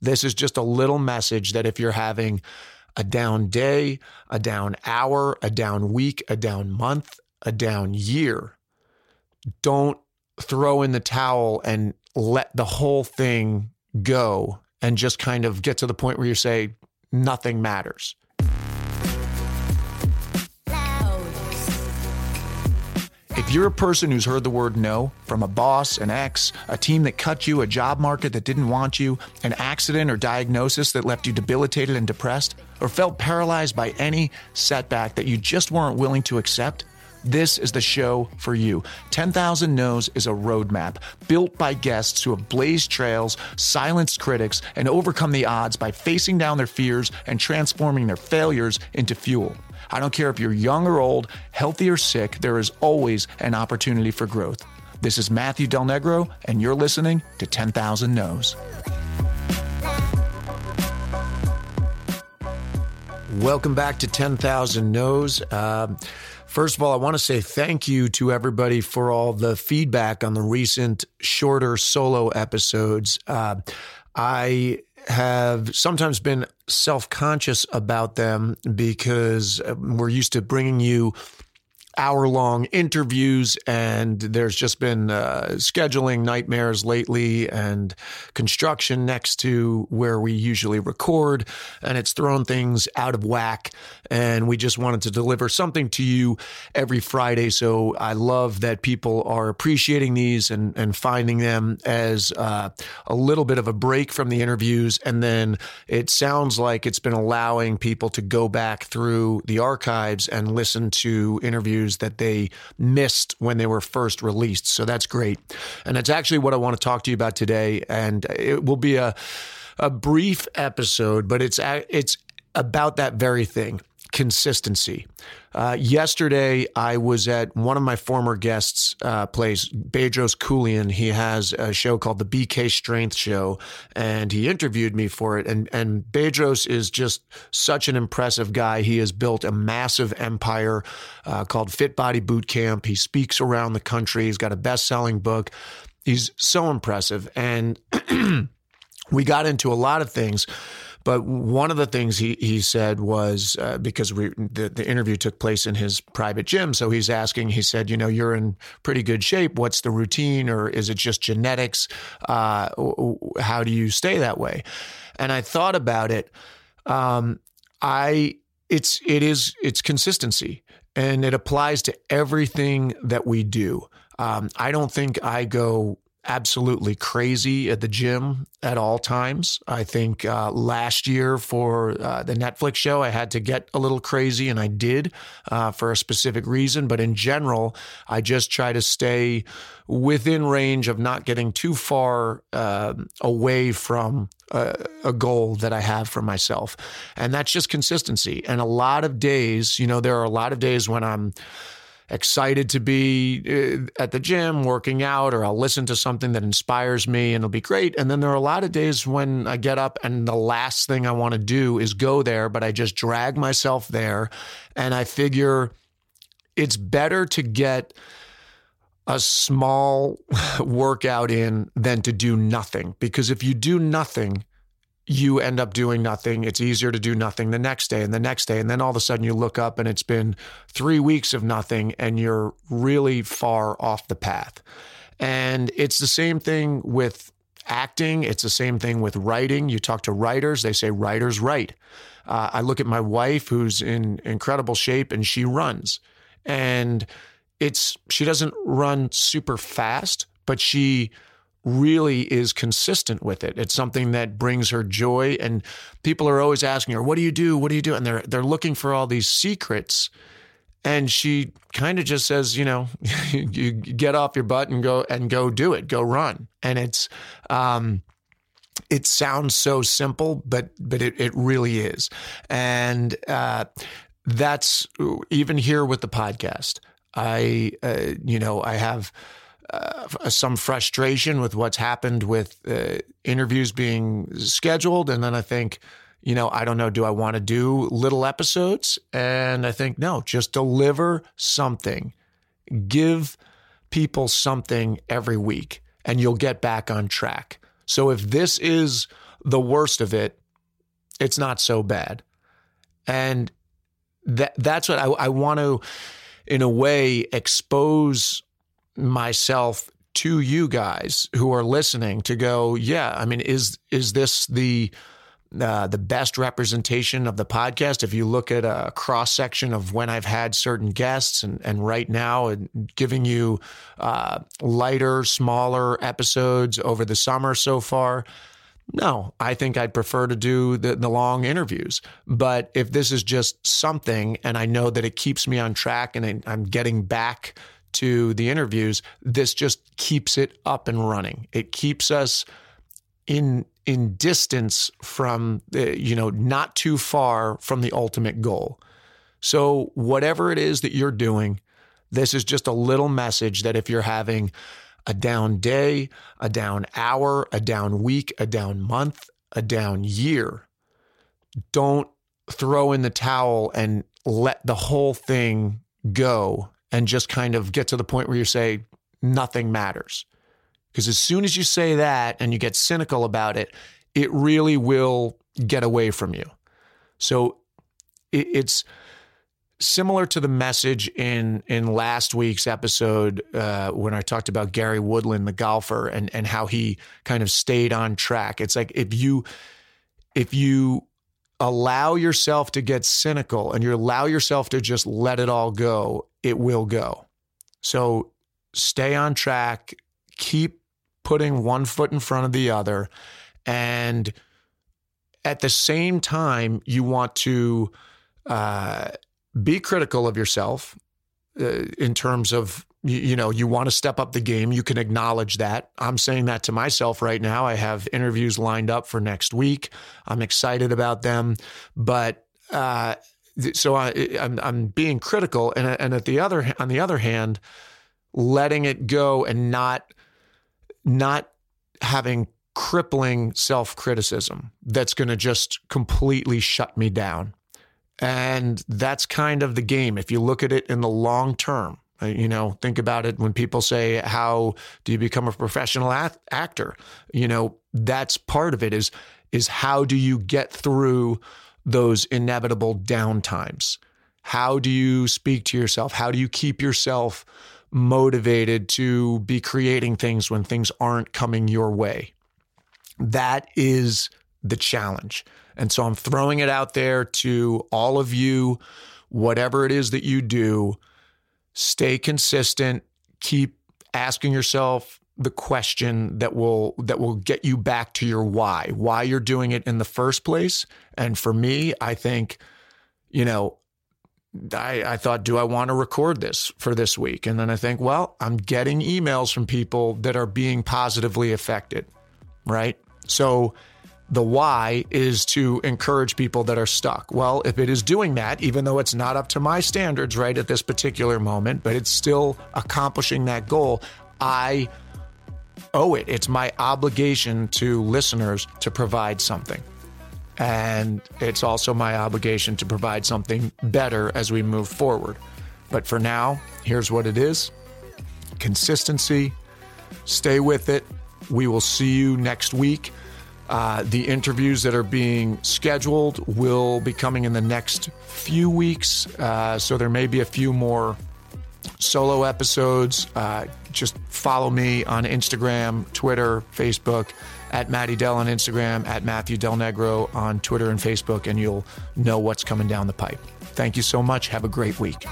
This is just a little message that if you're having a down day, a down hour, a down week, a down month, a down year, don't throw in the towel and let the whole thing go and just kind of get to the point where you say, nothing matters. If you're a person who's heard the word no from a boss, an ex, a team that cut you, a job market that didn't want you, an accident or diagnosis that left you debilitated and depressed, or felt paralyzed by any setback that you just weren't willing to accept, this is the show for you. 10,000 No's is a roadmap built by guests who have blazed trails, silenced critics, and overcome the odds by facing down their fears and transforming their failures into fuel. I don't care if you're young or old, healthy or sick, there is always an opportunity for growth. This is Matthew Del Negro, and you're listening to 10,000 No's. Welcome back to 10,000 No's. Uh, First of all, I want to say thank you to everybody for all the feedback on the recent shorter solo episodes. Uh, I have sometimes been self conscious about them because we're used to bringing you hour long interviews, and there's just been uh, scheduling nightmares lately and construction next to where we usually record, and it's thrown things out of whack. And we just wanted to deliver something to you every Friday. So I love that people are appreciating these and, and finding them as uh, a little bit of a break from the interviews. And then it sounds like it's been allowing people to go back through the archives and listen to interviews interviews that they missed when they were first released. So that's great. And that's actually what I want to talk to you about today. And it will be a, a brief episode, but it's, it's about that very thing consistency. Uh, yesterday, I was at one of my former guests' uh, place, Bedros Keuilian. He has a show called the BK Strength Show, and he interviewed me for it. And and Bedros is just such an impressive guy. He has built a massive empire uh, called Fit Body Boot Camp. He speaks around the country. He's got a best-selling book. He's so impressive, and we got into a lot of things. But one of the things he, he said was uh, because we, the, the interview took place in his private gym. So he's asking, he said, you know, you're in pretty good shape. What's the routine or is it just genetics? Uh, how do you stay that way? And I thought about it. Um, I, it's, it is, it's consistency and it applies to everything that we do. Um, I don't think I go absolutely crazy at the gym at all times. I think uh, last year for uh, the Netflix show, I had to get a little crazy, and I did uh, for a specific reason. But in general, I just try to stay within range of not getting too far um, away from a, a, goal that I have for myself. And that's just consistency. And a lot of days, you know, there are a lot of days when I'm excited to be uh, at the gym working out, or I'll listen to something that inspires me and it'll be great. And then there are a lot of days when I get up and the last thing I want to do is go there, but I just drag myself there. And I figure it's better to get a small workout in than to do nothing. Because if you do nothing, you end up doing nothing. It's easier to do nothing the next day and the next day. And then all of a sudden you look up and it's been three weeks of nothing and you're really far off the path. And it's the same thing with acting. It's the same thing with writing. You talk to writers, they say writers write. Uh, I look at my wife who's in incredible shape and she runs. And it's, she doesn't run super fast, but she, really is consistent with it. It's something that brings her joy and people are always asking her, "What do you do? What do you do?" and they're they're looking for all these secrets. And she kind of just says, you know, you get off your butt and go and go do it, go run. And it's um it sounds so simple, but but it, it really is. And uh, that's even here with the podcast. I, uh, you know, I have uh, some frustration with what's happened with uh, interviews being scheduled. And then I think, you know, I don't know, do I want to do little episodes? And I think, no, just deliver something, give people something every week, and you'll get back on track. So if this is the worst of it, it's not so bad. And that that's what I, I want to, in a way, expose myself to you guys who are listening to go, yeah, I mean, is is this the uh, the best representation of the podcast. If you look at a cross section of when I've had certain guests and, and right now, and giving you uh, lighter, smaller episodes over the summer so far, no, I think I'd prefer to do the, the long interviews. But if this is just something and I know that it keeps me on track and I'm getting back to the interviews, this just keeps it up and running. It keeps us in in distance from uh, you know not too far from the ultimate goal. So whatever it is that you're doing, this is just a little message that if you're having a down day, a down hour, a down week, a down month, a down year, don't throw in the towel and let the whole thing go and just kind of get to the point where you say nothing matters. Because as soon as you say that and you get cynical about it, it really will get away from you. So it's similar to the message in in last week's episode uh, when I talked about Gary Woodland, the golfer, and and how he kind of stayed on track. It's like if you if you allow yourself to get cynical and you allow yourself to just let it all go, it will go. So stay on track, keep putting one foot in front of the other. And at the same time, you want to uh, be critical of yourself uh, in terms of you, know you want to step up the game you can acknowledge that i'm saying that to myself right now i have interviews lined up for next week i'm excited about them but uh, so I, I'm, I'm being critical and, and at the other on the other hand letting it go and not not having crippling self criticism that's going to just completely shut me down. And that's kind of the game. If you look at it in the long term, uh, you know, think about it when people say, How do you become a professional act- actor? You know, that's part of it is, is how do you get through those inevitable downtimes? How do you speak to yourself? How do you keep yourself motivated to be creating things when things aren't coming your way. That is the challenge. And so I'm throwing it out there to all of you, whatever it is that you do, stay consistent, keep asking yourself the question that will that will get you back to your why, why you're doing it in the first place. And for me, I think you know, I, I thought, do I want to record this for this week? And then I think, well, I'm getting emails from people that are being positively affected, right? So the why is to encourage people that are stuck. Well, if it is doing that, even though it's not up to my standards right at this particular moment, but it's still accomplishing that goal, I owe it. It's my obligation to listeners to provide something. And it's also my obligation to provide something better as we move forward. But for now, here's what it is consistency, stay with it. We will see you next week. Uh, the interviews that are being scheduled will be coming in the next few weeks. Uh, so there may be a few more solo episodes. Uh, just follow me on Instagram, Twitter, Facebook at Matty Del on Instagram, at Matthew Del Negro on Twitter and Facebook, and you'll know what's coming down the pipe. Thank you so much. Have a great week.